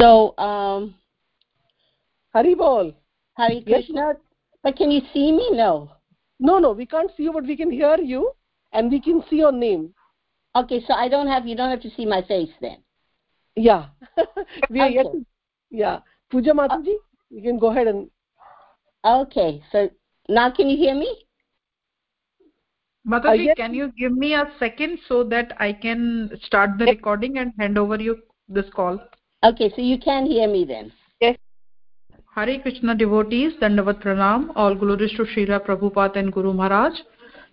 So, um, Hari Bol. Hare Krishna. But can you see me? No. No, no, we can't see you, but we can hear you, and we can see your name. Okay, so I don't have. You don't have to see my face then. Yeah. we are Okay. yet to, yeah. Puja Mataji, you can go ahead and Okay, so now can you hear me? Mataji, yes. can you give me a second so that I can start the recording and hand over you this call? Okay, so you can hear me then. Hare Krishna devotees, Dandavat Pranam, all glories to Srila Prabhupada and Guru Maharaj.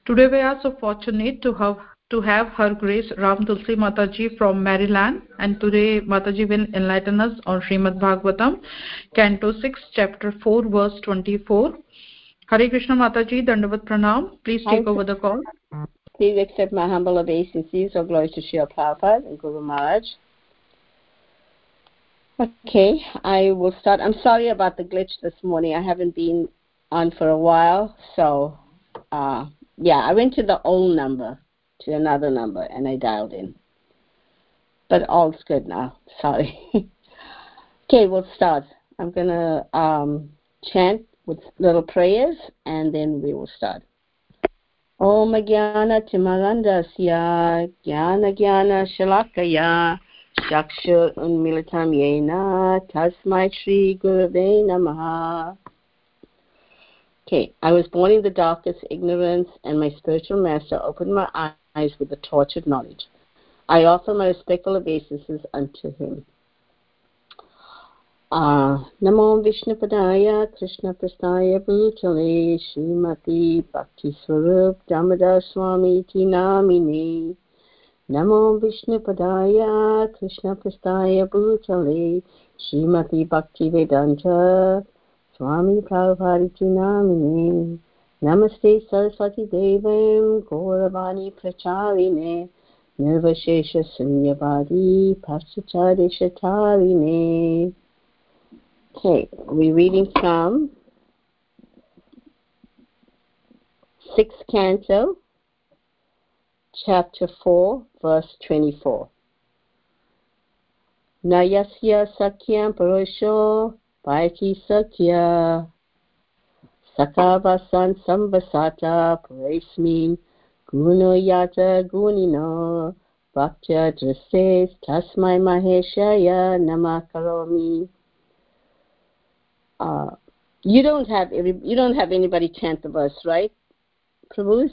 Today we are so fortunate to have to have Her Grace Ram Tulsi Mataji from Maryland and today Mataji will enlighten us on Srimad Bhagavatam, Canto 6, Chapter 4, verse 24. Hare Krishna Mataji, Dandavat Pranam, please take Thank over the call. Please accept my humble obeisances or glory to Srila Prabhupada and Guru Maharaj. Okay, I will start. I'm sorry about the glitch this morning. I haven't been on for a while, so uh, yeah, I went to the old number, to another number, and I dialed in. But all's good now. Sorry. okay, we'll start. I'm gonna um, chant with little prayers, and then we will start. ॐ ज्ञानतिमरन्दस्य ज्ञानज्ञानशलाकया चक्षुरुन्मिलितं येन तस्मै श्रीगुरवे नमः Okay, I was born in the darkest ignorance, and my spiritual master opened my eyes with the torch of knowledge. I offer my respectful obeisances unto him. Uh, Namo Vishnupadaya Krishna Prastaya Bhutale Srimati Bhakti Swarup Bhakti Vedanta Swami Prabhupada Iti Namine. Namaste Saraswati Devam Gauravani Pracharine Nirvashesha Sunyavadi Paschacharya Shatarine Okay, we're reading from sixth canto, chapter four, verse twenty-four. Nayasya sakyam parosho paiki sakya sakavasan sambasata guno yata gunino bhaktya drase tasmai maheshaya namakaromi uh, you don't have you don't have anybody chant the verse, right, Prabhus?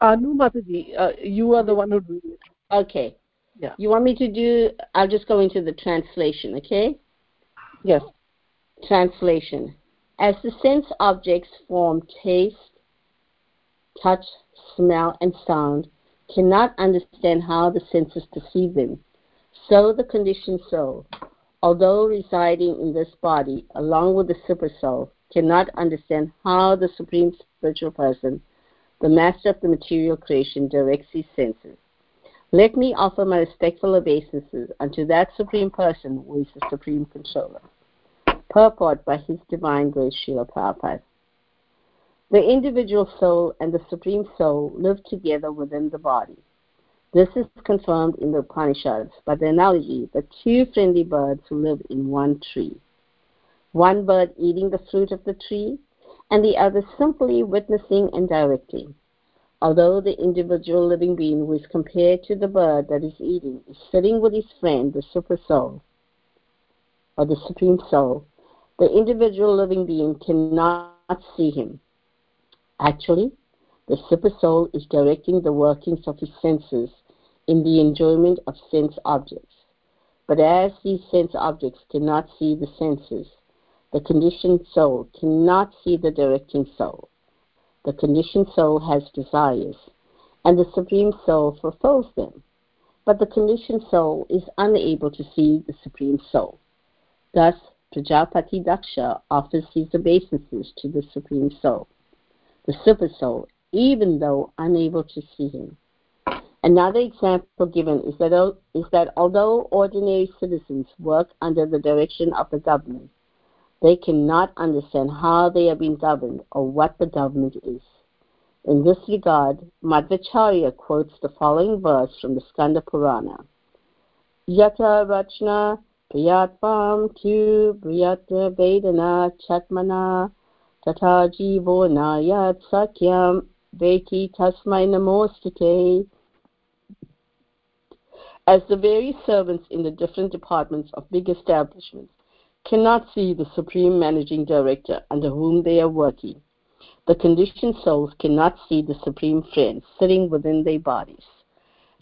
Anu Mataji, uh, you are the one who did it. Okay. Yeah. You want me to do? I'll just go into the translation. Okay. Yes. Translation. As the sense objects form taste, touch, smell, and sound cannot understand how the senses perceive them, so the conditioned soul, although residing in this body along with the super soul, cannot understand how the supreme spiritual person, the master of the material creation, directs his senses. Let me offer my respectful obeisances unto that supreme person who is the supreme controller. Purport by His Divine Grace Srila Prabhupada. The individual soul and the supreme soul live together within the body. This is confirmed in the Upanishads by the analogy that two friendly birds who live in one tree. One bird eating the fruit of the tree, and the other simply witnessing and directing. Although the individual living being who is compared to the bird that is eating is sitting with his friend, the super soul, or the supreme soul, the individual living being cannot see him. Actually, the super soul is directing the workings of his senses in the enjoyment of sense objects. But as these sense objects cannot see the senses, the conditioned soul cannot see the directing soul. The conditioned soul has desires, and the Supreme Soul fulfills them. But the conditioned soul is unable to see the Supreme Soul. Thus, Prajapati Daksha offers his obeisances to the Supreme Soul, the Super Soul, even though unable to see him. Another example given is that, is that although ordinary citizens work under the direction of the government, they cannot understand how they are being governed or what the government is. In this regard, Madhvacharya quotes the following verse from the Skanda Purana. Yata Rachna Priyatvam Tu Priyatra Vedana Chatmana Tata Jivo Nayat Sakyam Veki Tasmai as the various servants in the different departments of big establishments cannot see the supreme managing director under whom they are working, the conditioned souls cannot see the supreme friend sitting within their bodies.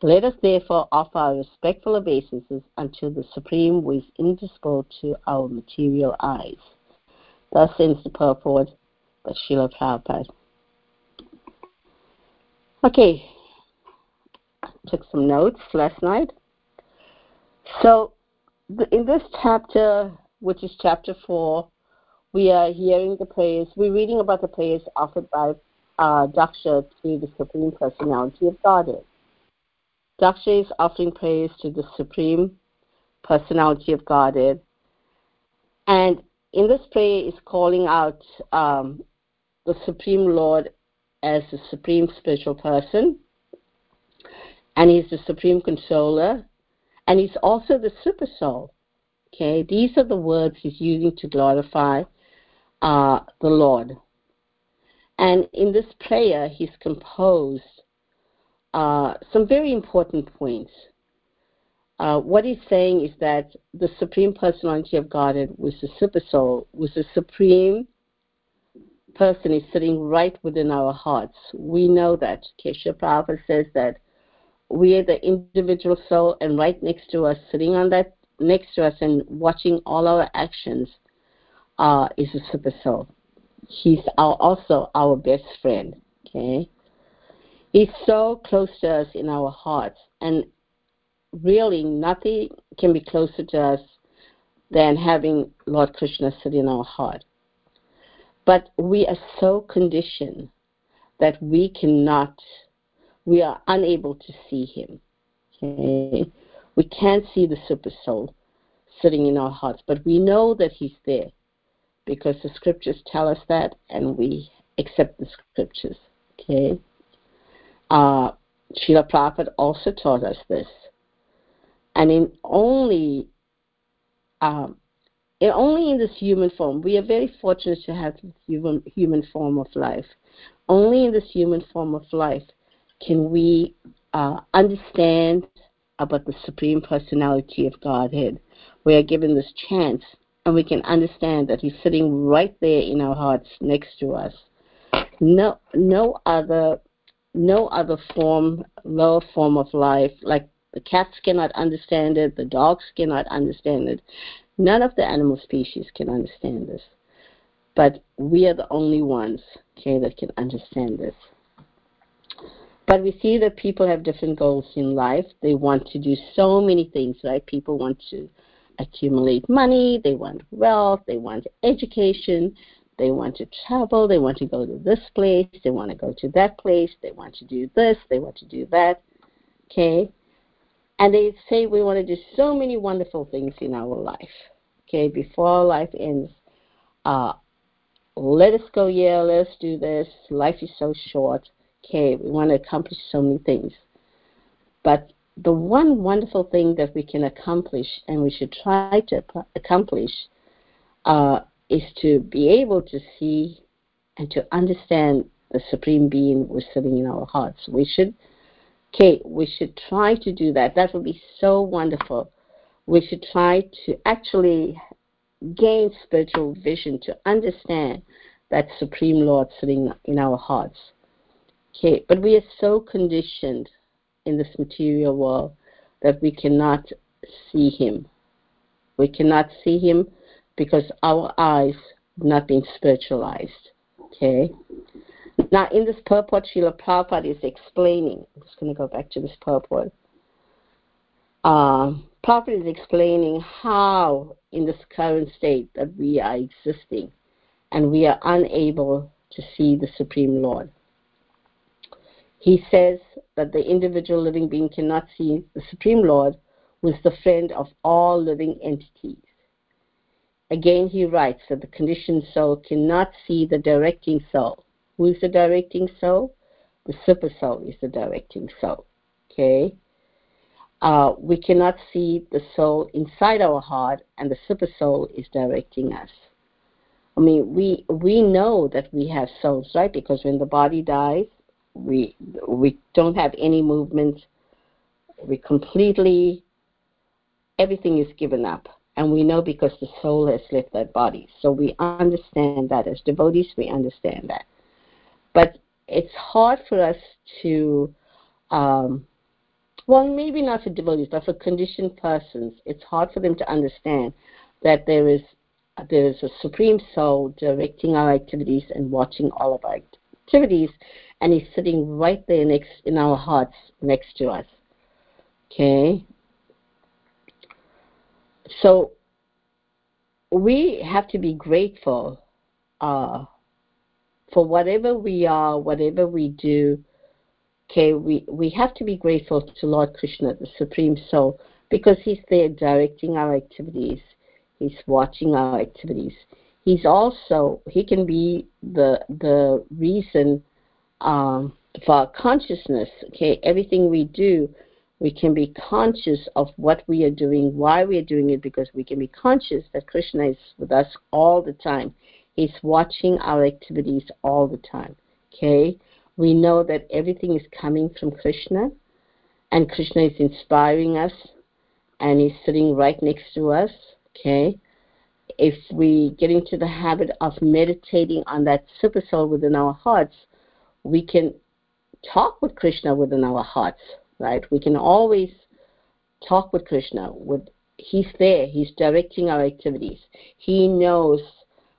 Let us therefore offer our respectful obeisances until the supreme who is invisible to our material eyes. Thus ends the purport by Srila Prabhupada. Okay, took some notes last night. So, in this chapter, which is chapter 4, we are hearing the prayers, we're reading about the prayers offered by uh, Daksha to the Supreme Personality of Godhead. Daksha is offering prayers to the Supreme Personality of Godhead. And in this prayer is calling out um, the Supreme Lord as the Supreme Spiritual Person and he's the supreme controller, and he's also the super soul. Okay, these are the words he's using to glorify uh, the Lord. And in this prayer, he's composed uh, some very important points. Uh, what he's saying is that the Supreme Personality of Godhead was the Super Soul, was the Supreme Person is sitting right within our hearts. We know that. Kesha Prabhupada says that we are the individual soul, and right next to us, sitting on that next to us and watching all our actions, uh, is a super soul. He's our, also our best friend. Okay, he's so close to us in our hearts, and really nothing can be closer to us than having Lord Krishna sit in our heart. But we are so conditioned that we cannot we are unable to see him. Okay? We can't see the super soul sitting in our hearts, but we know that he's there because the scriptures tell us that and we accept the scriptures. Okay? Uh, also taught us this. And in only um, in only in this human form, we are very fortunate to have this human, human form of life. Only in this human form of life can we uh, understand about the Supreme Personality of Godhead. We are given this chance, and we can understand that He's sitting right there in our hearts next to us. No, no other, no other form, lower form of life, like the cats cannot understand it, the dogs cannot understand it. None of the animal species can understand this. But we are the only ones, okay, that can understand this. But we see that people have different goals in life. They want to do so many things, right? People want to accumulate money, they want wealth, they want education, they want to travel, they want to go to this place, they want to go to that place, they want to do this, they want to do that. Okay? And they say we want to do so many wonderful things in our life. Okay, before life ends, uh, let us go, yeah, let's do this. Life is so short okay, we want to accomplish so many things. But the one wonderful thing that we can accomplish and we should try to accomplish uh, is to be able to see and to understand the supreme being who's sitting in our hearts. We should, okay, we should try to do that. That would be so wonderful. We should try to actually gain spiritual vision to understand that supreme Lord sitting in our hearts. Okay, but we are so conditioned in this material world that we cannot see him. We cannot see him because our eyes have not been spiritualized. Okay? Now, in this purport, Srila Prabhupada is explaining. I'm just going to go back to this purport. Uh, Prabhupada is explaining how, in this current state, that we are existing and we are unable to see the Supreme Lord. He says that the individual living being cannot see the Supreme Lord, who is the friend of all living entities. Again, he writes that the conditioned soul cannot see the directing soul. Who is the directing soul? The super soul is the directing soul. Okay? uh, we cannot see the soul inside our heart, and the super soul is directing us. I mean, we we know that we have souls, right? Because when the body dies, we we don't have any movement. We completely everything is given up, and we know because the soul has left that body. So we understand that as devotees, we understand that. But it's hard for us to, um, well, maybe not for devotees, but for conditioned persons, it's hard for them to understand that there is there is a supreme soul directing our activities and watching all of our activities, and he's sitting right there next in our hearts next to us. Okay. So we have to be grateful uh, for whatever we are, whatever we do. Okay, we, we have to be grateful to Lord Krishna, the Supreme Soul, because He's there directing our activities He's watching our activities. He's also he can be the the reason um, for our consciousness. Okay, everything we do, we can be conscious of what we are doing, why we are doing it, because we can be conscious that Krishna is with us all the time. He's watching our activities all the time. Okay, we know that everything is coming from Krishna, and Krishna is inspiring us, and he's sitting right next to us Okay? If we get into the habit of meditating on that super soul within our hearts, we can talk with Krishna within our hearts, right? We can always talk with Krishna. With He's there. He's directing our activities. He knows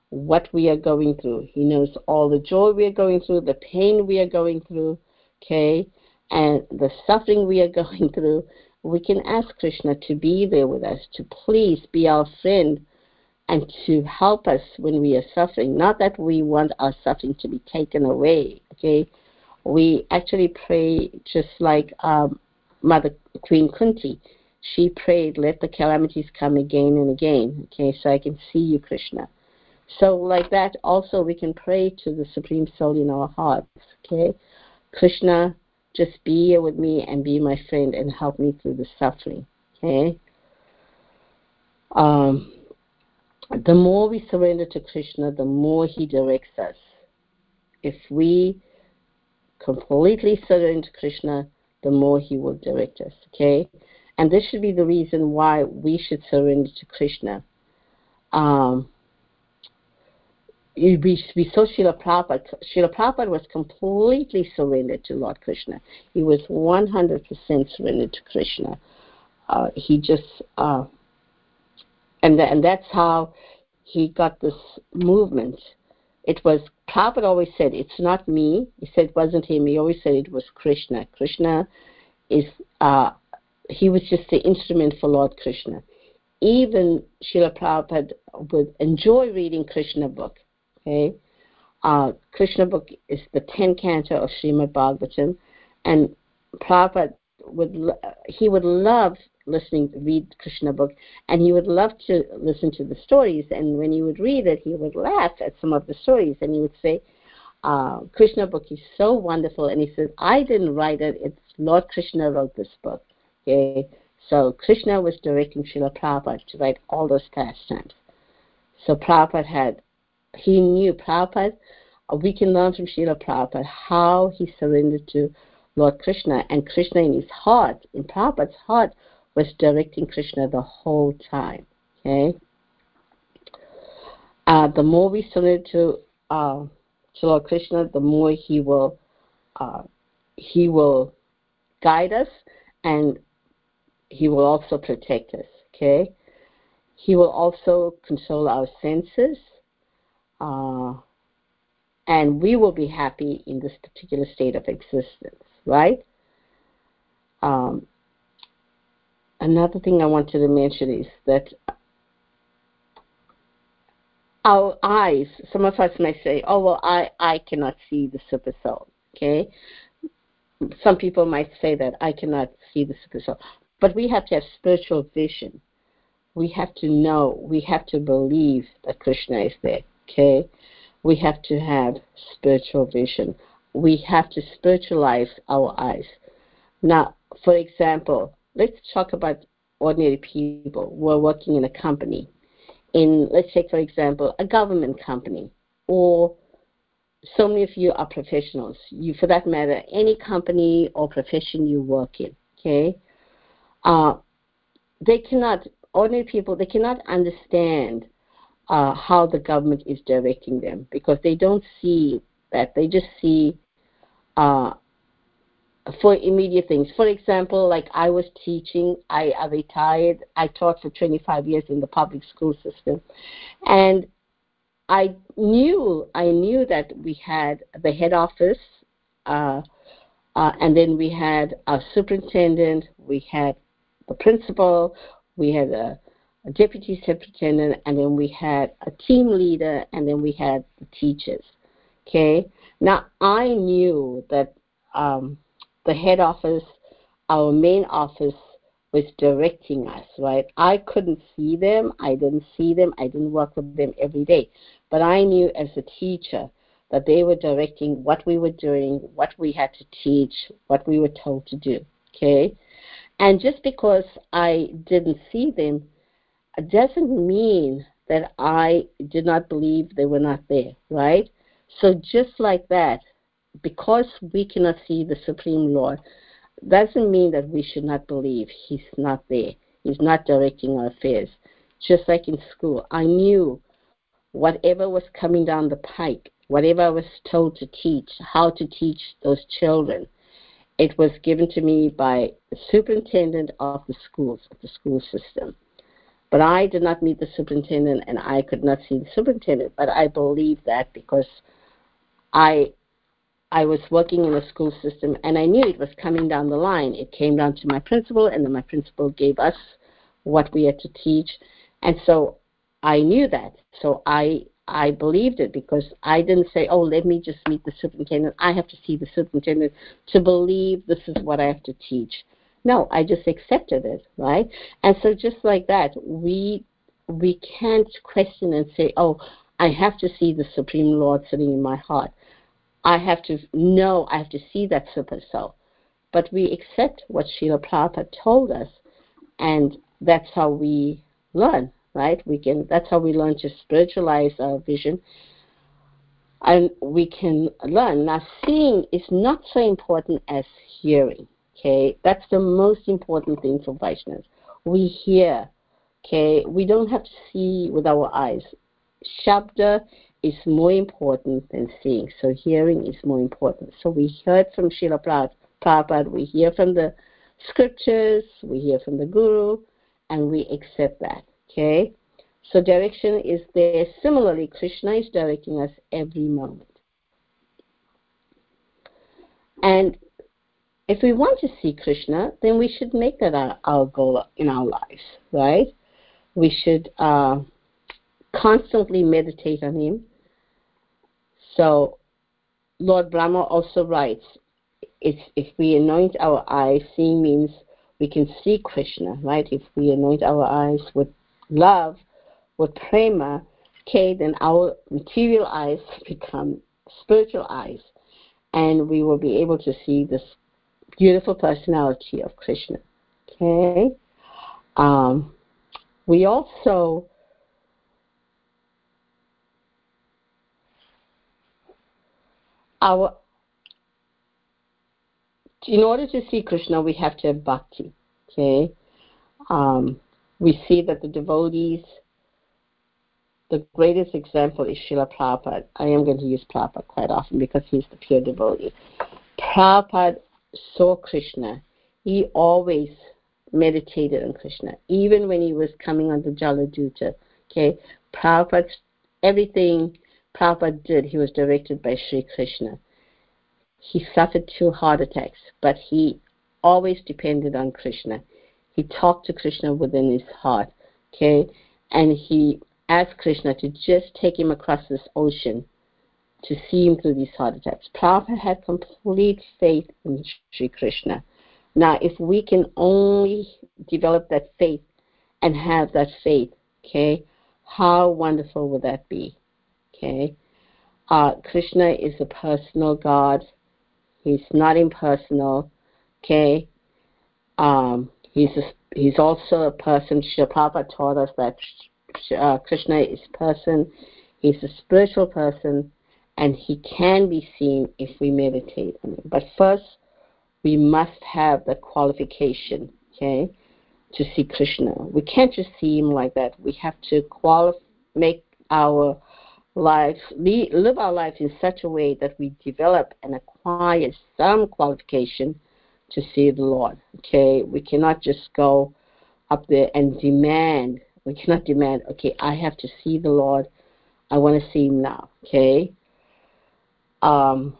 what we are going through. He knows all the joy we are going through, the pain we are going through, okay, and the suffering we are going through we can ask Krishna to be there with us, to please be our friend and to help us when we are suffering. Not that we want our suffering to be taken away, okay? We actually pray just like um, Mother Queen Kunti. She prayed, let the calamities come again and again, okay, so I can see you, Krishna. So, like that, also we can pray to the Supreme Soul in our hearts, okay? Krishna, just be here with me and be my friend and help me through the suffering. Okay? Um, the more we surrender to Krishna, the more He directs us. If we completely surrender to Krishna, the more He will direct us. Okay? And this should be the reason why we should surrender to Krishna. Um, we, we saw Srila Prabhupada. Srila Prabhupada was completely surrendered to Lord Krishna. He was 100% surrendered to Krishna. Uh, he just, uh, and, and that's how he got this movement. It was, Prabhupada always said, it's not me. He said it wasn't him. He always said it was Krishna. Krishna is, uh, he was just the instrument for Lord Krishna. Even Srila Prabhupada would enjoy reading Krishna book Okay, uh, Krishna book is the ten canto of Srimad Bhagavatam, and Prabhupada would he would love listening to read Krishna book, and he would love to listen to the stories. And when he would read it, he would laugh at some of the stories, and he would say, uh, "Krishna book is so wonderful." And he says, "I didn't write it; it's Lord Krishna wrote this book." Okay, so Krishna was directing Srila Prabhupada to write all those pastimes. So Prabhupada had he knew Prabhupada, we can learn from Srila Prabhupada how he surrendered to Lord Krishna, and Krishna in his heart, in Prabhupada's heart, was directing Krishna the whole time. Okay? Uh, the more we surrender to, uh, to Lord Krishna, the more he will uh, he will guide us and he will also protect us. Okay? He will also control our senses uh, and we will be happy in this particular state of existence, right? Um, another thing I wanted to mention is that our eyes, some of us may say, oh, well, I, I cannot see the super soul, okay? Some people might say that I cannot see the super soul. But we have to have spiritual vision. We have to know, we have to believe that Krishna is there. Okay? We have to have spiritual vision. We have to spiritualize our eyes. Now, for example, let's talk about ordinary people who are working in a company. In, let's take, for example, a government company, or so many of you are professionals. You, for that matter, any company or profession you work in, okay? Uh, they cannot, ordinary people, they cannot understand uh, how the government is directing them because they don't see that. They just see uh, for immediate things. For example, like I was teaching, I, I retired, I taught for 25 years in the public school system, and I knew I knew that we had the head office, uh, uh, and then we had a superintendent, we had the principal, we had a, a deputy superintendent, and then we had a team leader, and then we had the teachers. Okay. Now I knew that um, the head office, our main office, was directing us. Right. I couldn't see them. I didn't see them. I didn't work with them every day. But I knew as a teacher that they were directing what we were doing, what we had to teach, what we were told to do. Okay? And just because I didn't see them doesn't mean that I did not believe they were not there, right? So just like that, because we cannot see the Supreme Lord, doesn't mean that we should not believe He's not there. He's not directing our affairs. Just like in school, I knew whatever was coming down the pike, whatever I was told to teach, how to teach those children, it was given to me by the superintendent of the schools, of the school system. But I did not meet the superintendent and I could not see the superintendent. But I believe that because I I was working in the school system and I knew it was coming down the line. It came down to my principal and then my principal gave us what we had to teach. And so I knew that. So I I believed it because I didn't say, "Oh, let me just meet the superintendent. I have to see the superintendent to believe this is what I have to teach." No, I just accepted it, right? And so just like that, we we can't question and say, "Oh, I have to see the supreme Lord sitting in my heart. I have to know, I have to see that super soul. But we accept what Srila Prabhupada told us, and that's how we learn right? We can that's how we learn to spiritualize our vision. And we can learn. Now seeing is not so important as hearing. Okay? That's the most important thing for Vaishnavas. We hear. Okay, we don't have to see with our eyes. Shabda is more important than seeing. So hearing is more important. So we heard from Srila Prabhupada, we hear from the scriptures, we hear from the Guru, and we accept that. Okay? So direction is there. Similarly, Krishna is directing us every moment. And if we want to see Krishna, then we should make that our, our goal in our lives, right? We should uh, constantly meditate on Him. So, Lord Brahma also writes, if, if we anoint our eyes, seeing means we can see Krishna, right? If we anoint our eyes with love, with prema, okay, then our material eyes become spiritual eyes, and we will be able to see this beautiful personality of Krishna. Okay, um, we also our in order to see Krishna, we have to have bhakti. Okay, um, we see that the devotees, the greatest example is Srila Prabhupada. I am going to use Prabhupada quite often because he's the pure devotee. Prabhupada saw Krishna. He always meditated on Krishna, even when he was coming on the Jaladuta. Okay, Prabhupada, everything Prabhupada did, he was directed by Sri Krishna. He suffered two heart attacks, but he always depended on Krishna he talked to Krishna within his heart, okay? And he asked Krishna to just take him across this ocean to see him through these heart attacks. Prabhupada had complete faith in Sri Krishna. Now, if we can only develop that faith and have that faith, okay, how wonderful would that be? Okay, uh, Krishna is a personal God. He's not impersonal. Okay, um, he's a, he's also a person. Prabhupada taught us that uh, Krishna is a person. He's a spiritual person, and he can be seen if we meditate on him. But first, we must have the qualification, okay, to see Krishna. We can't just see him like that. We have to qualify, make our lives, live our lives in such a way that we develop and acquire some qualification to see the Lord. Okay, we cannot just go up there and demand. We cannot demand. Okay, I have to see the Lord. I want to see Him now. Okay. Um,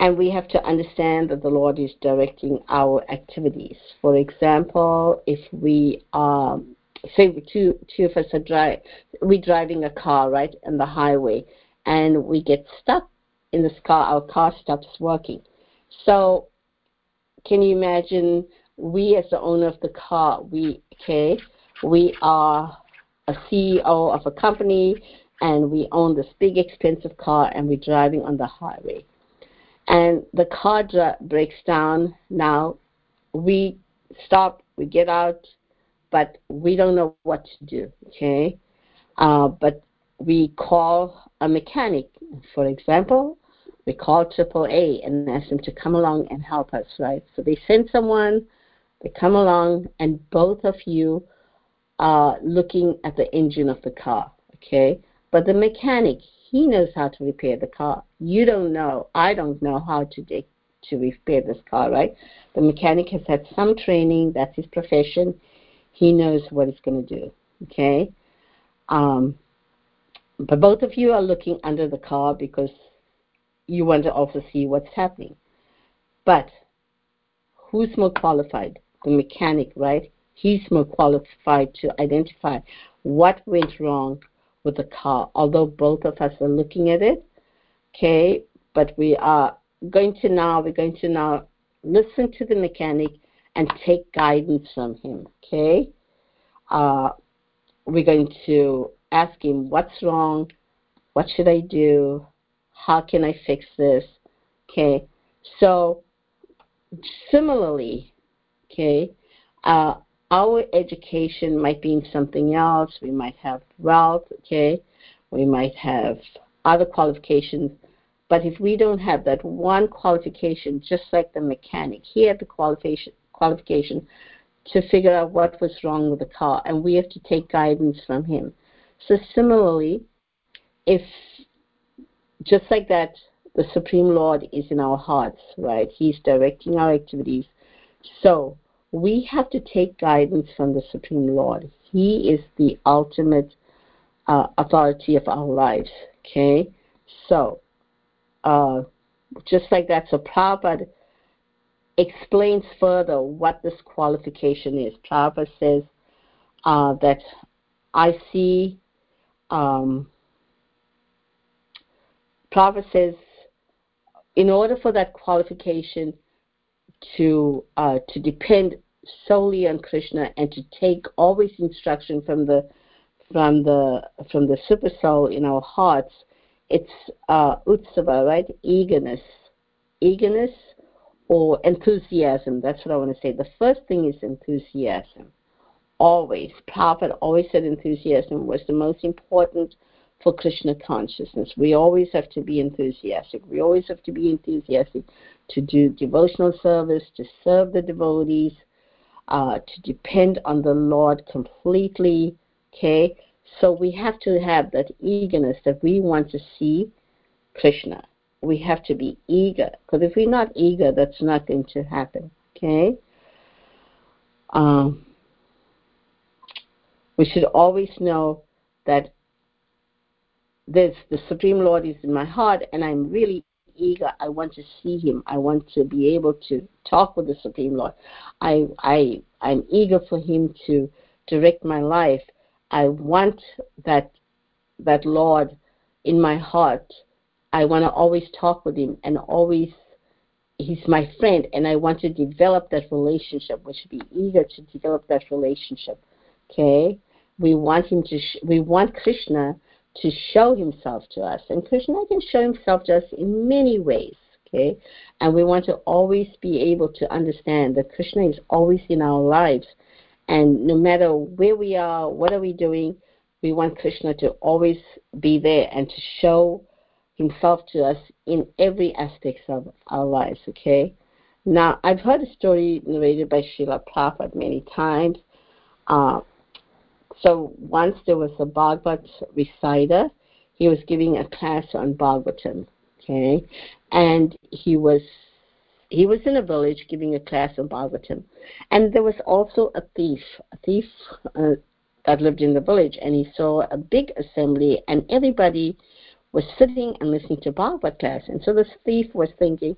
and we have to understand that the Lord is directing our activities. For example, if we um, say two two of us are drive we're driving a car right on the highway and we get stuck in this car our car stops working. So can you imagine we as the owner of the car we okay we are a ceo of a company and we own this big expensive car and we're driving on the highway. And the car breaks down. Now we stop we get out but we don't know what to do, okay? Uh, but we call a mechanic, for example, we call AAA and ask them to come along and help us, right? So they send someone, they come along, and both of you are looking at the engine of the car, okay? But the mechanic, he knows how to repair the car. You don't know, I don't know how to do, to repair this car, right? The mechanic has had some training, that's his profession he knows what he's going to do. Okay? Um, but both of you are looking under the car because you want to also see what's happening. But who's more qualified? The mechanic, right? He's more qualified to identify what went wrong with the car, although both of us are looking at it. Okay, but we are going to now, we're going to now listen to the mechanic and take guidance from him. Okay? Uh, we're going to ask him, What's wrong? What should I do? How can I fix this? Okay? So, similarly, okay, uh, our education might be in something else. We might have wealth, okay? We might have other qualifications. But if we don't have that one qualification, just like the mechanic, he had the qualification qualification to figure out what was wrong with the car, and we have to take guidance from him. So, similarly, if just like that, the Supreme Lord is in our hearts, right? He's directing our activities. So, we have to take guidance from the Supreme Lord. He is the ultimate uh, authority of our lives, okay? So, uh, just like that, so Prabhupada explains further what this qualification is. Prabhupada says uh, that I see, um, Prabhupada says, in order for that qualification to uh, to depend solely on Krishna and to take always instruction from the from the from the super soul in our hearts, it's uh, utsaha, right? Eagerness, eagerness or enthusiasm. That's what I want to say. The first thing is enthusiasm. Always. Prophet always said enthusiasm was the most important for Krishna consciousness. We always have to be enthusiastic. We always have to be enthusiastic to do devotional service, to serve the devotees, uh, to depend on the Lord completely. Okay? So we have to have that eagerness that we want to see Krishna we have to be eager because if we're not eager that's not going to happen okay? Um, we should always know that this the supreme lord is in my heart and i'm really eager. I want to see him. I want to be able to talk with the supreme lord. I i i'm eager for him to direct my life. I want that that lord in my heart I want to always talk with him and always he's my friend and I want to develop that relationship. We should be eager to develop that relationship. Okay? We want him to sh- we want Krishna to show himself to us. And Krishna can show himself to us in many ways. Okay? And we want to always be able to understand that Krishna is always in our lives. And no matter where we are, what are we doing, we want Krishna to always be there and to show himself to us in every aspect of our lives, okay? Now, I've heard a story narrated by Srila Prabhupada many times. Uh, so once there was a Bhagavad reciter. He was giving a class on Bhagavatam, okay? And he was he was in a village giving a class on Bhagavatam. And there was also a thief, a thief uh, that lived in the village, and he saw a big assembly, and everybody was sitting and listening to Bhagavad class. And so this thief was thinking,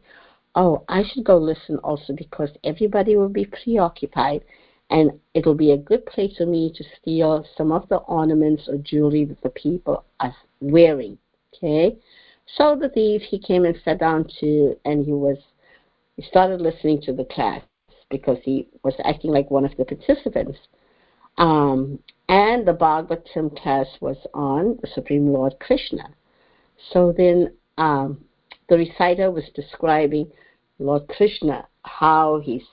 oh, I should go listen also because everybody will be preoccupied and it'll be a good place for me to steal some of the ornaments or jewelry that the people are wearing. Okay? So the thief, he came and sat down to, and he was, he started listening to the class because he was acting like one of the participants. Um, and the Bhagavatam class was on the Supreme Lord Krishna. So then um, the reciter was describing Lord Krishna, how he's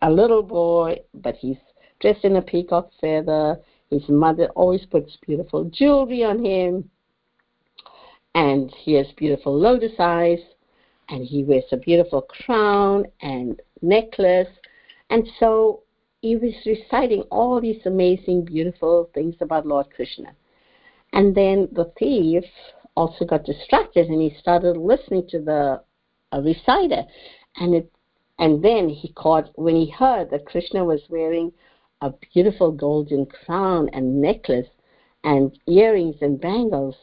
a little boy, but he's dressed in a peacock feather. His mother always puts beautiful jewelry on him, and he has beautiful lotus eyes, and he wears a beautiful crown and necklace. And so he was reciting all these amazing, beautiful things about Lord Krishna. And then the thief also got distracted and he started listening to the reciter. And it and then he caught, when he heard that Krishna was wearing a beautiful golden crown and necklace and earrings and bangles,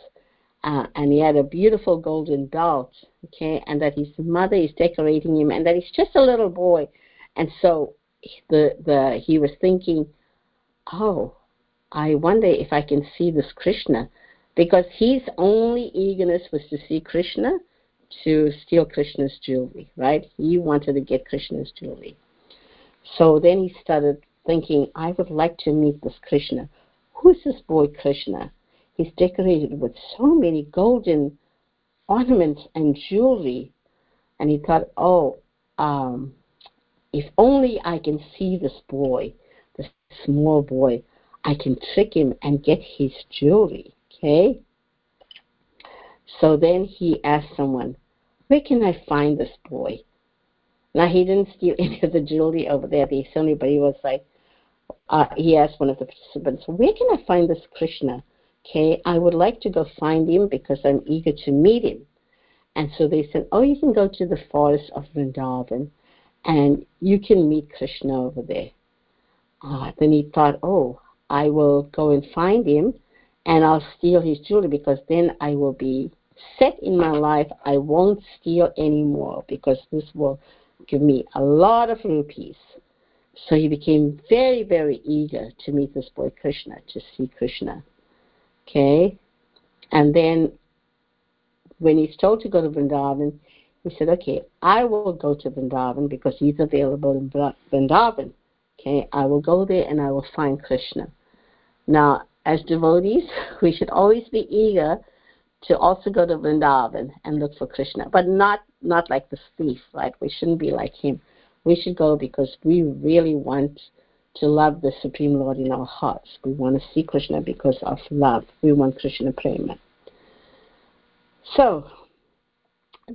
uh, and he had a beautiful golden belt, okay, and that his mother is decorating him, and that he's just a little boy. And so the, the, he was thinking, oh, I wonder if I can see this Krishna. Because his only eagerness was to see Krishna to steal Krishna's jewelry, right? He wanted to get Krishna's jewelry. So then he started thinking, I would like to meet this Krishna. Who's this boy Krishna? He's decorated with so many golden ornaments and jewelry. And he thought, oh, um, if only I can see this boy, this small boy, I can trick him and get his jewelry. Okay? So then he asked someone, Where can I find this boy? Now, he didn't steal any of the jewelry over there, the assembly, but he was like, uh, he asked one of the participants, Where can I find this Krishna? Okay, I would like to go find him because I'm eager to meet him. And so they said, Oh, you can go to the forest of Vrindavan and you can meet Krishna over there. Uh, then he thought, Oh, I will go and find him and I'll steal his jewelry because then I will be set in my life, I won't steal anymore because this will give me a lot of rupees. So he became very, very eager to meet this boy Krishna, to see Krishna. Okay? And then when he's told to go to Vrindavan, he said, okay, I will go to Vrindavan because he's available in Vrindavan. Okay, I will go there and I will find Krishna. Now, as devotees, we should always be eager to also go to Vrindavan and look for Krishna, but not not like the thief, right? We shouldn't be like him. We should go because we really want to love the Supreme Lord in our hearts. We want to see Krishna because of love. We want Krishna prema. So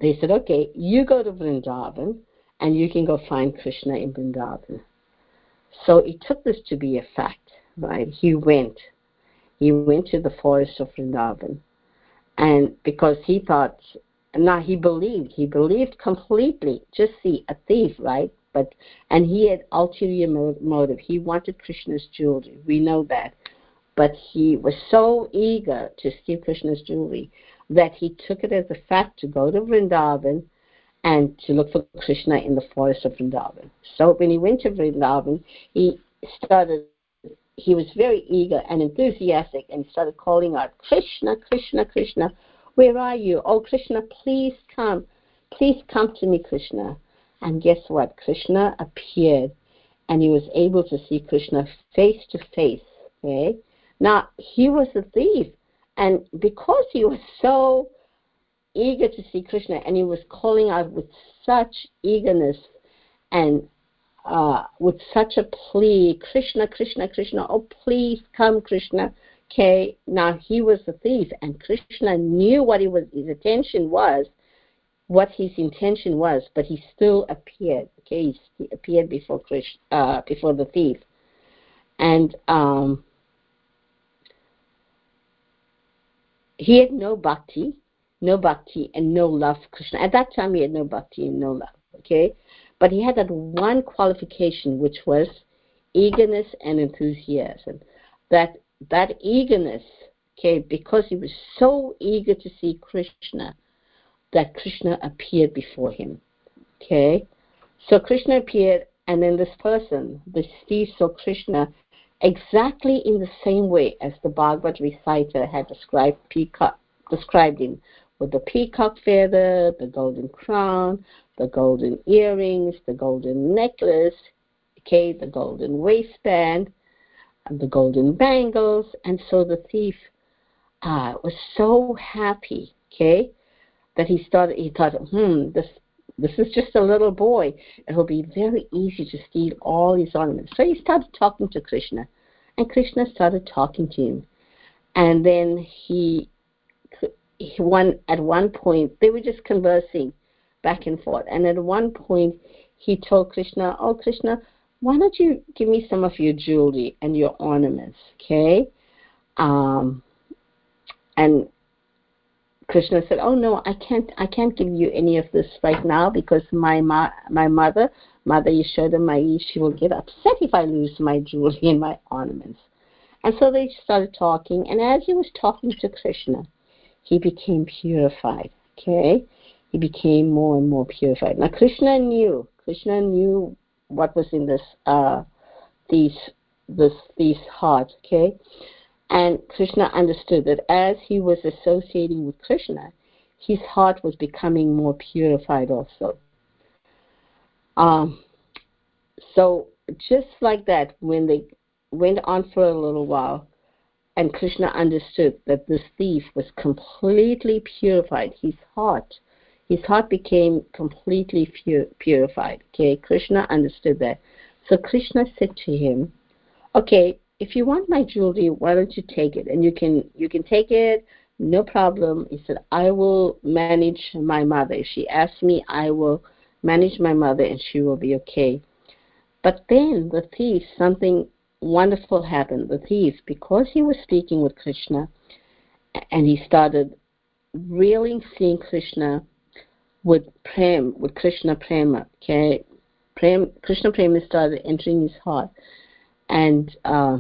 they said, okay, you go to Vrindavan and you can go find Krishna in Vrindavan. So it took this to be a fact, right? He went. He went to the forest of Vrindavan. And because he thought now he believed he believed completely just see a thief right? But and he had ulterior motive. He wanted krishna's jewelry. We know that. But he was so eager to steal krishna's jewelry that he took it as a fact to go to vrindavan and to look for krishna in the forest of vrindavan. So when he went to vrindavan he started he was very eager and enthusiastic and started calling out, Krishna, Krishna, Krishna, where are you? Oh, Krishna, please come. Please come to me, Krishna. And guess what? Krishna appeared and he was able to see Krishna face to face. Okay? Now, he was a thief. And because he was so eager to see Krishna, and he was calling out with such eagerness and uh, with such a plea, Krishna, Krishna, Krishna, oh please come, Krishna. Okay, now he was a thief, and Krishna knew what he was. His intention was, what his intention was, but he still appeared. Okay, he appeared before Krishna, uh, before the thief, and um, he had no bhakti, no bhakti, and no love for Krishna. At that time, he had no bhakti and no love. Okay, but he had that one qualification, which was eagerness and enthusiasm. That that eagerness, came because he was so eager to see Krishna, that Krishna appeared before him. Okay? So Krishna appeared, and then this person, this thief, saw Krishna exactly in the same way as the Bhagavad reciter had described peacock, described him, with the peacock feather, the golden crown, the golden earrings, the golden necklace, okay, the golden waistband, and the golden bangles, and so the thief uh, was so happy, okay, that he started. He thought, hmm, this this is just a little boy. It will be very easy to steal all his ornaments. So he started talking to Krishna, and Krishna started talking to him, and then he, he one at one point they were just conversing back and forth, and at one point he told Krishna, "Oh Krishna, why don't you give me some of your jewelry and your ornaments, okay?" Um, and Krishna said, "Oh no, I can't. I can't give you any of this right now because my ma- my mother, Mother Yashoda Mai, she will get upset if I lose my jewelry and my ornaments." And so they started talking, and as he was talking to Krishna, he became purified. Okay, he became more and more purified. Now Krishna knew. Krishna knew what was in this uh, these this these heart, okay? And Krishna understood that as he was associating with Krishna, his heart was becoming more purified also. Um, so just like that, when they went on for a little while, and Krishna understood that this thief was completely purified, his heart his heart became completely purified. Okay, Krishna understood that. So Krishna said to him, "Okay, if you want my jewelry, why don't you take it? And you can you can take it, no problem." He said, "I will manage my mother. If she asks me, I will manage my mother, and she will be okay." But then the thief, something wonderful happened. The thief, because he was speaking with Krishna, and he started really seeing Krishna with prem, with Krishna prema. Okay, prem, Krishna prema started entering his heart, and uh,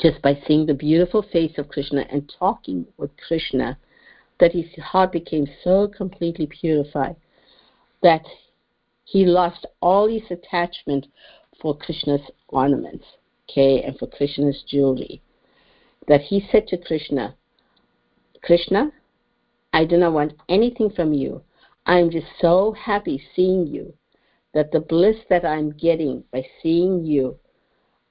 just by seeing the beautiful face of Krishna and talking with Krishna, that his heart became so completely purified that he lost all his attachment for Krishna's ornaments, okay, and for Krishna's jewelry. That he said to Krishna, Krishna, I do not want anything from you. I'm just so happy seeing you that the bliss that I'm getting by seeing you,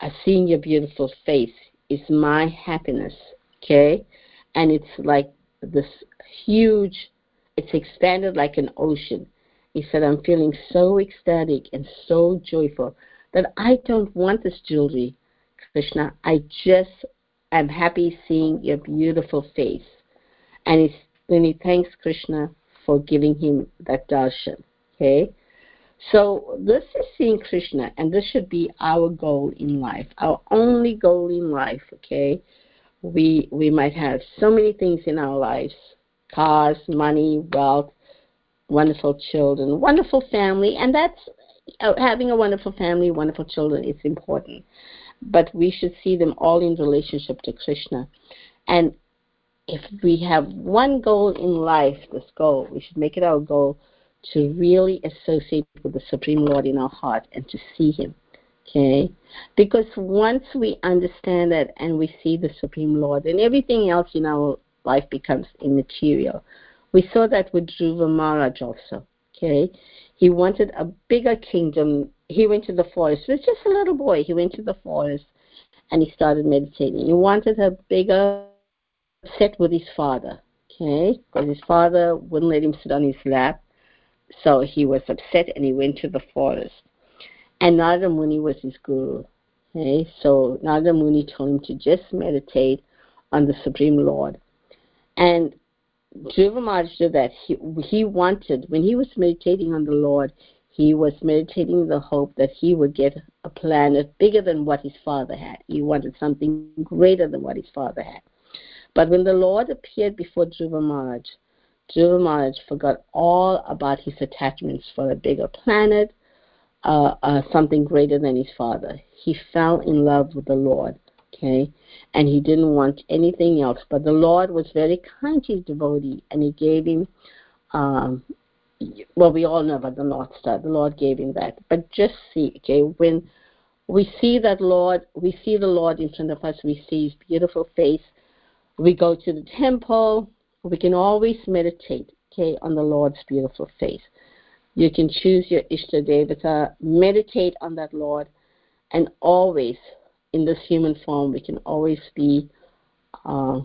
uh, seeing your beautiful face, is my happiness. Okay? And it's like this huge, it's expanded like an ocean. He said, I'm feeling so ecstatic and so joyful that I don't want this jewelry, Krishna. I just am happy seeing your beautiful face. And he, then he thanks Krishna for giving him that darshan. Okay? So this is seeing Krishna, and this should be our goal in life, our only goal in life. Okay, we we might have so many things in our lives: cars, money, wealth, wonderful children, wonderful family, and that's uh, having a wonderful family, wonderful children is important. But we should see them all in relationship to Krishna, and if we have one goal in life, this goal, we should make it our goal to really associate with the Supreme Lord in our heart and to see Him. Okay? Because once we understand that and we see the Supreme Lord, then everything else in our life becomes immaterial. We saw that with Dhruva Maharaj also. Okay? He wanted a bigger kingdom. He went to the forest. He was just a little boy. He went to the forest and he started meditating. He wanted a bigger set with his father. okay, because his father wouldn't let him sit on his lap. So he was upset and he went to the forest. And Narada Muni was his guru. Okay, so Narada Muni told him to just meditate on the Supreme Lord. And Dhruva Maharaj did that. He, he wanted, when he was meditating on the Lord, he was meditating the hope that he would get a planet bigger than what his father had. He wanted something greater than what his father had. But when the Lord appeared before Dhruva Maharaj, Dhruva Maharaj forgot all about his attachments for a bigger planet, uh, uh, something greater than his father. He fell in love with the Lord, okay, and he didn't want anything else. But the Lord was very kind to his devotee, and he gave him um, well, we all know about the North Star. The Lord gave him that. But just see, okay, when we see that Lord, we see the Lord in front of us, we see his beautiful face. We go to the temple, we can always meditate, okay, on the Lord's beautiful face. You can choose your Ishta Devata, meditate on that Lord, and always, in this human form, we can always be, uh,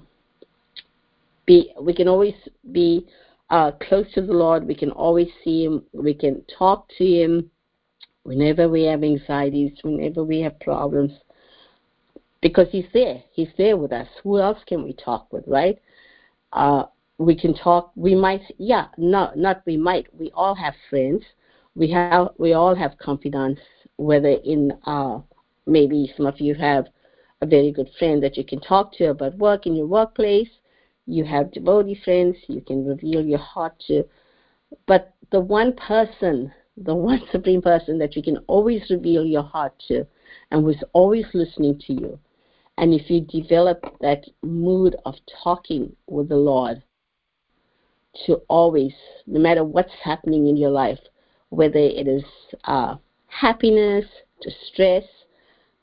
be we can always be uh, close to the Lord. We can always see Him. We can talk to Him whenever we have anxieties, whenever we have problems, because He's there. He's there with us. Who else can we talk with, right? Uh, we can talk. We might, yeah, no, not we might. We all have friends. We have, we all have confidants. Whether in, uh, maybe some of you have a very good friend that you can talk to about work in your workplace you have devotee friends you can reveal your heart to but the one person the one supreme person that you can always reveal your heart to and who's always listening to you and if you develop that mood of talking with the lord to always no matter what's happening in your life whether it is uh, happiness distress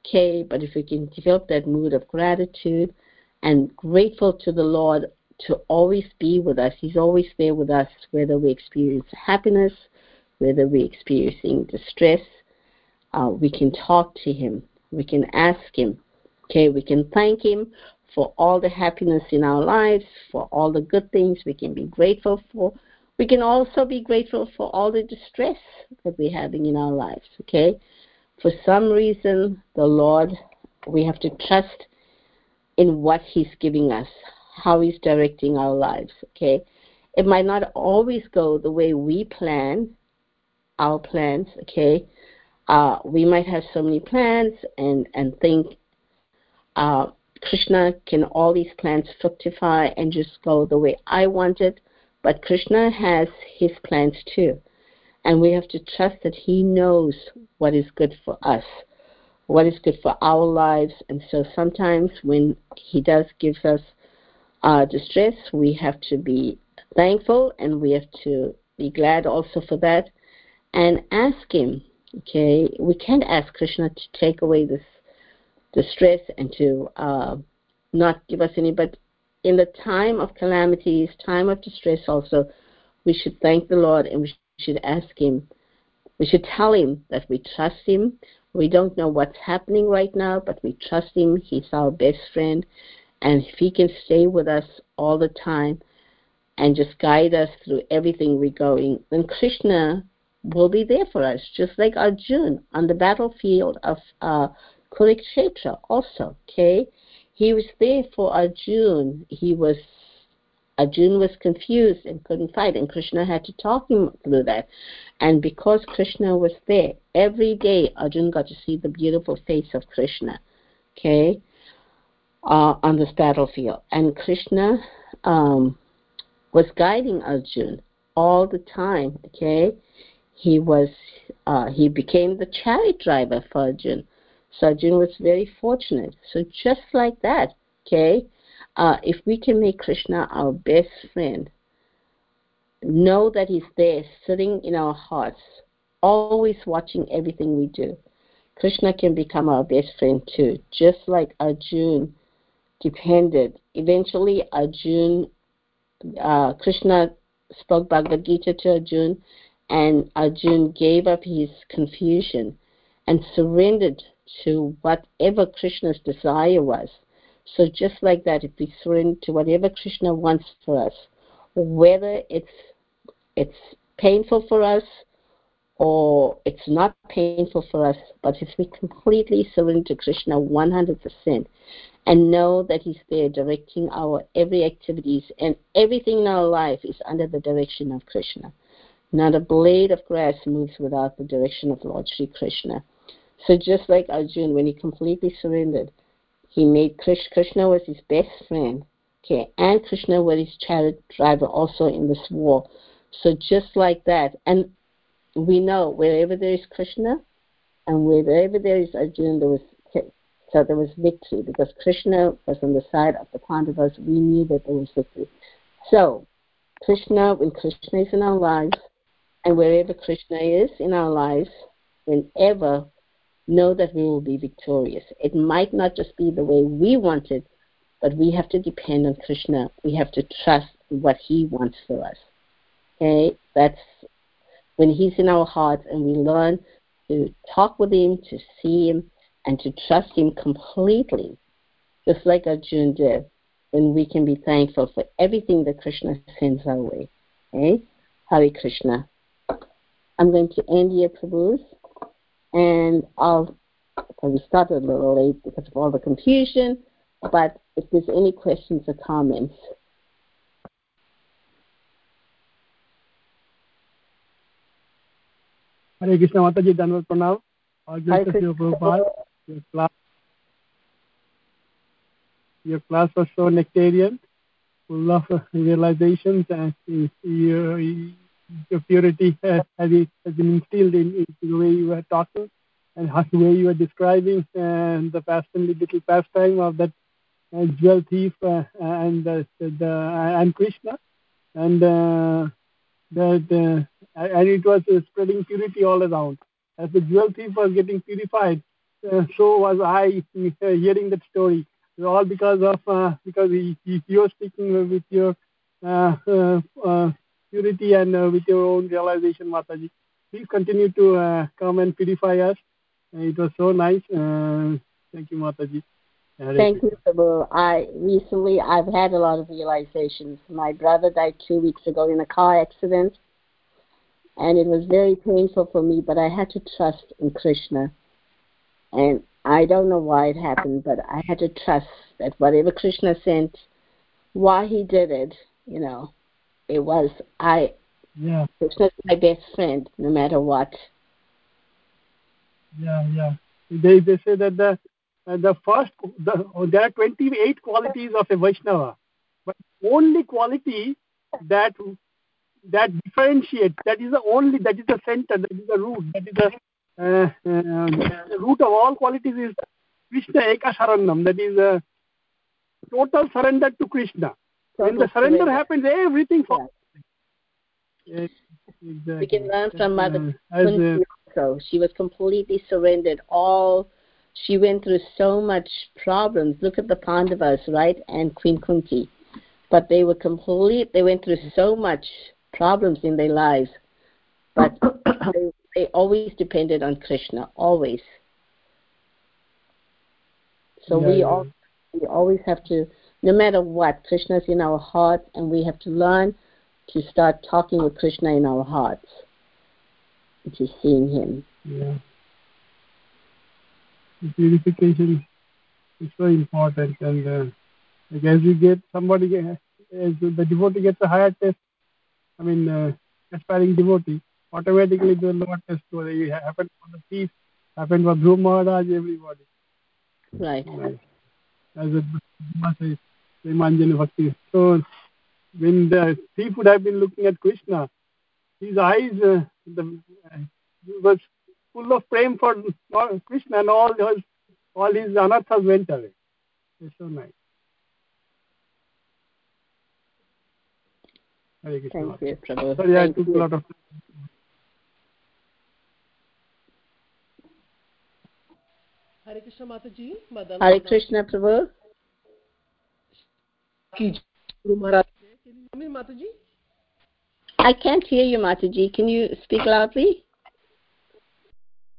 okay but if you can develop that mood of gratitude and grateful to the Lord to always be with us. He's always there with us, whether we experience happiness, whether we're experiencing distress. Uh, we can talk to Him. We can ask Him. Okay, we can thank Him for all the happiness in our lives, for all the good things we can be grateful for. We can also be grateful for all the distress that we're having in our lives. Okay, for some reason, the Lord, we have to trust in what He's giving us, how He's directing our lives. Okay, it might not always go the way we plan our plans. Okay, uh, we might have so many plans and and think uh, Krishna can all these plans fructify and just go the way I want it, but Krishna has His plans too, and we have to trust that He knows what is good for us what is good for our lives. And so sometimes when He does give us uh, distress, we have to be thankful and we have to be glad also for that and ask Him. Okay, we can't ask Krishna to take away this distress and to uh, not give us any, but in the time of calamities, time of distress also, we should thank the Lord and we should ask Him. We should tell Him that we trust Him, we don't know what's happening right now, but we trust Him. He's our best friend. And if He can stay with us all the time and just guide us through everything we're going, then Krishna will be there for us, just like Arjun on the battlefield of uh, Kurukshetra also, okay? He was there for Arjun. He was Arjun was confused and couldn't fight, and Krishna had to talk him through that. And because Krishna was there, every day Arjun got to see the beautiful face of Krishna, okay, uh, on this battlefield. And Krishna um, was guiding Arjun all the time, okay. He was uh, he became the chariot driver for Arjun. So was very fortunate. So just like that, okay, uh, if we can make Krishna our best friend, know that He's there sitting in our hearts, always watching everything we do. Krishna can become our best friend too, just like Arjun depended. Eventually, Arjun, uh, Krishna spoke Bhagavad Gita to Arjun, and Arjun gave up his confusion and surrendered to whatever Krishna's desire was. So just like that, if we surrender to whatever Krishna wants for us, whether it's it's painful for us or it's not painful for us, but if we completely surrender to Krishna 100% and know that He's there directing our every activities and everything in our life is under the direction of Krishna. Not a blade of grass moves without the direction of Lord Sri Krishna. So just like Arjun, when he completely surrendered, he made Krishna was his best friend, okay, and Krishna was his chariot driver also in this war. So just like that, and we know wherever there is Krishna and wherever there is Arjuna, there was so there was victory because Krishna was on the side of the Pandavas. We knew that there was victory. So Krishna, when Krishna is in our lives, and wherever Krishna is in our lives, whenever, know that we will be victorious. It might not just be the way we want it, but we have to depend on Krishna. We have to trust what He wants for us. Okay, that's when He's in our hearts and we learn to talk with Him, to see Him, and to trust Him completely, just like Arjuna did, then we can be thankful for everything that Krishna sends our way. Okay? Hare Krishna. I'm going to end here, Prabhus, and I'll we started a little late because of all the confusion, but if there's any questions or comments, Hare Krishna Mataji, Dhanyavad Pranav. All Hare good to Krishna. Prabhupada. Your class, your class was so nectarian, full of uh, realizations, and uh, your, your purity has, has been instilled in, in the way you were talking and how, the way you were describing and the passionate little pastime of that uh, jewel thief uh, and the, the and Krishna and uh, that uh, and it was uh, spreading purity all around. As the jewel thief was getting purified, uh, so was I uh, hearing that story. All because of uh, because he, he, you are speaking with your uh, uh, uh, purity and uh, with your own realization, Mataji. Please continue to uh, come and purify us. It was so nice. Uh, thank you, Mataji. Hare Thank you, Prabhu. I recently I've had a lot of realizations. My brother died two weeks ago in a car accident, and it was very painful for me. But I had to trust in Krishna, and I don't know why it happened, but I had to trust that whatever Krishna sent, why he did it, you know, it was I. Yeah, Krishna's my best friend, no matter what. yeah, yeah. They they say that the uh, the first the, oh, there are 28 qualities of a Vaishnava, but only quality that that differentiates that is the only that is the center that is the root that is the uh, uh, the root of all qualities is Krishna Eka Sarannam that is a total surrender to Krishna. When the surrender surrender. happens, everything falls. Yes, exactly. We can learn from Mother Uh, also. She was completely surrendered. All she went through so much problems. Look at the Pandavas, right, and Queen Kunti. But they were complete. They went through so much problems in their lives, but they, they always depended on Krishna. Always. So Yeah, we yeah. all we always have to, no matter what, Krishna's in our heart, and we have to learn to start talking with Krishna in our hearts, to seeing Him. Yeah. The purification is so important, and uh, like as you get somebody, get, as the devotee gets a higher test, I mean, uh, aspiring devotee, automatically the lower test will happen for the thief, happen for Dhruv Maharaj, everybody. Right. Right. As a Brahma Premanjana Bhakti. So when the thief would have been looking at Krishna, his eyes uh, the, uh, was full of prem for Krishna and all his, all his anarthas went away. It's so nice. Hare Krishna. Thank you, Prabhu. Sorry, I Thank took a lot of Hare Krishna Mataji, Madan. Hare Krishna, Prabhu. Ki Guru Maharaj. Can you hear me, Mataji? I can't hear you, Mataji. Can you speak loudly?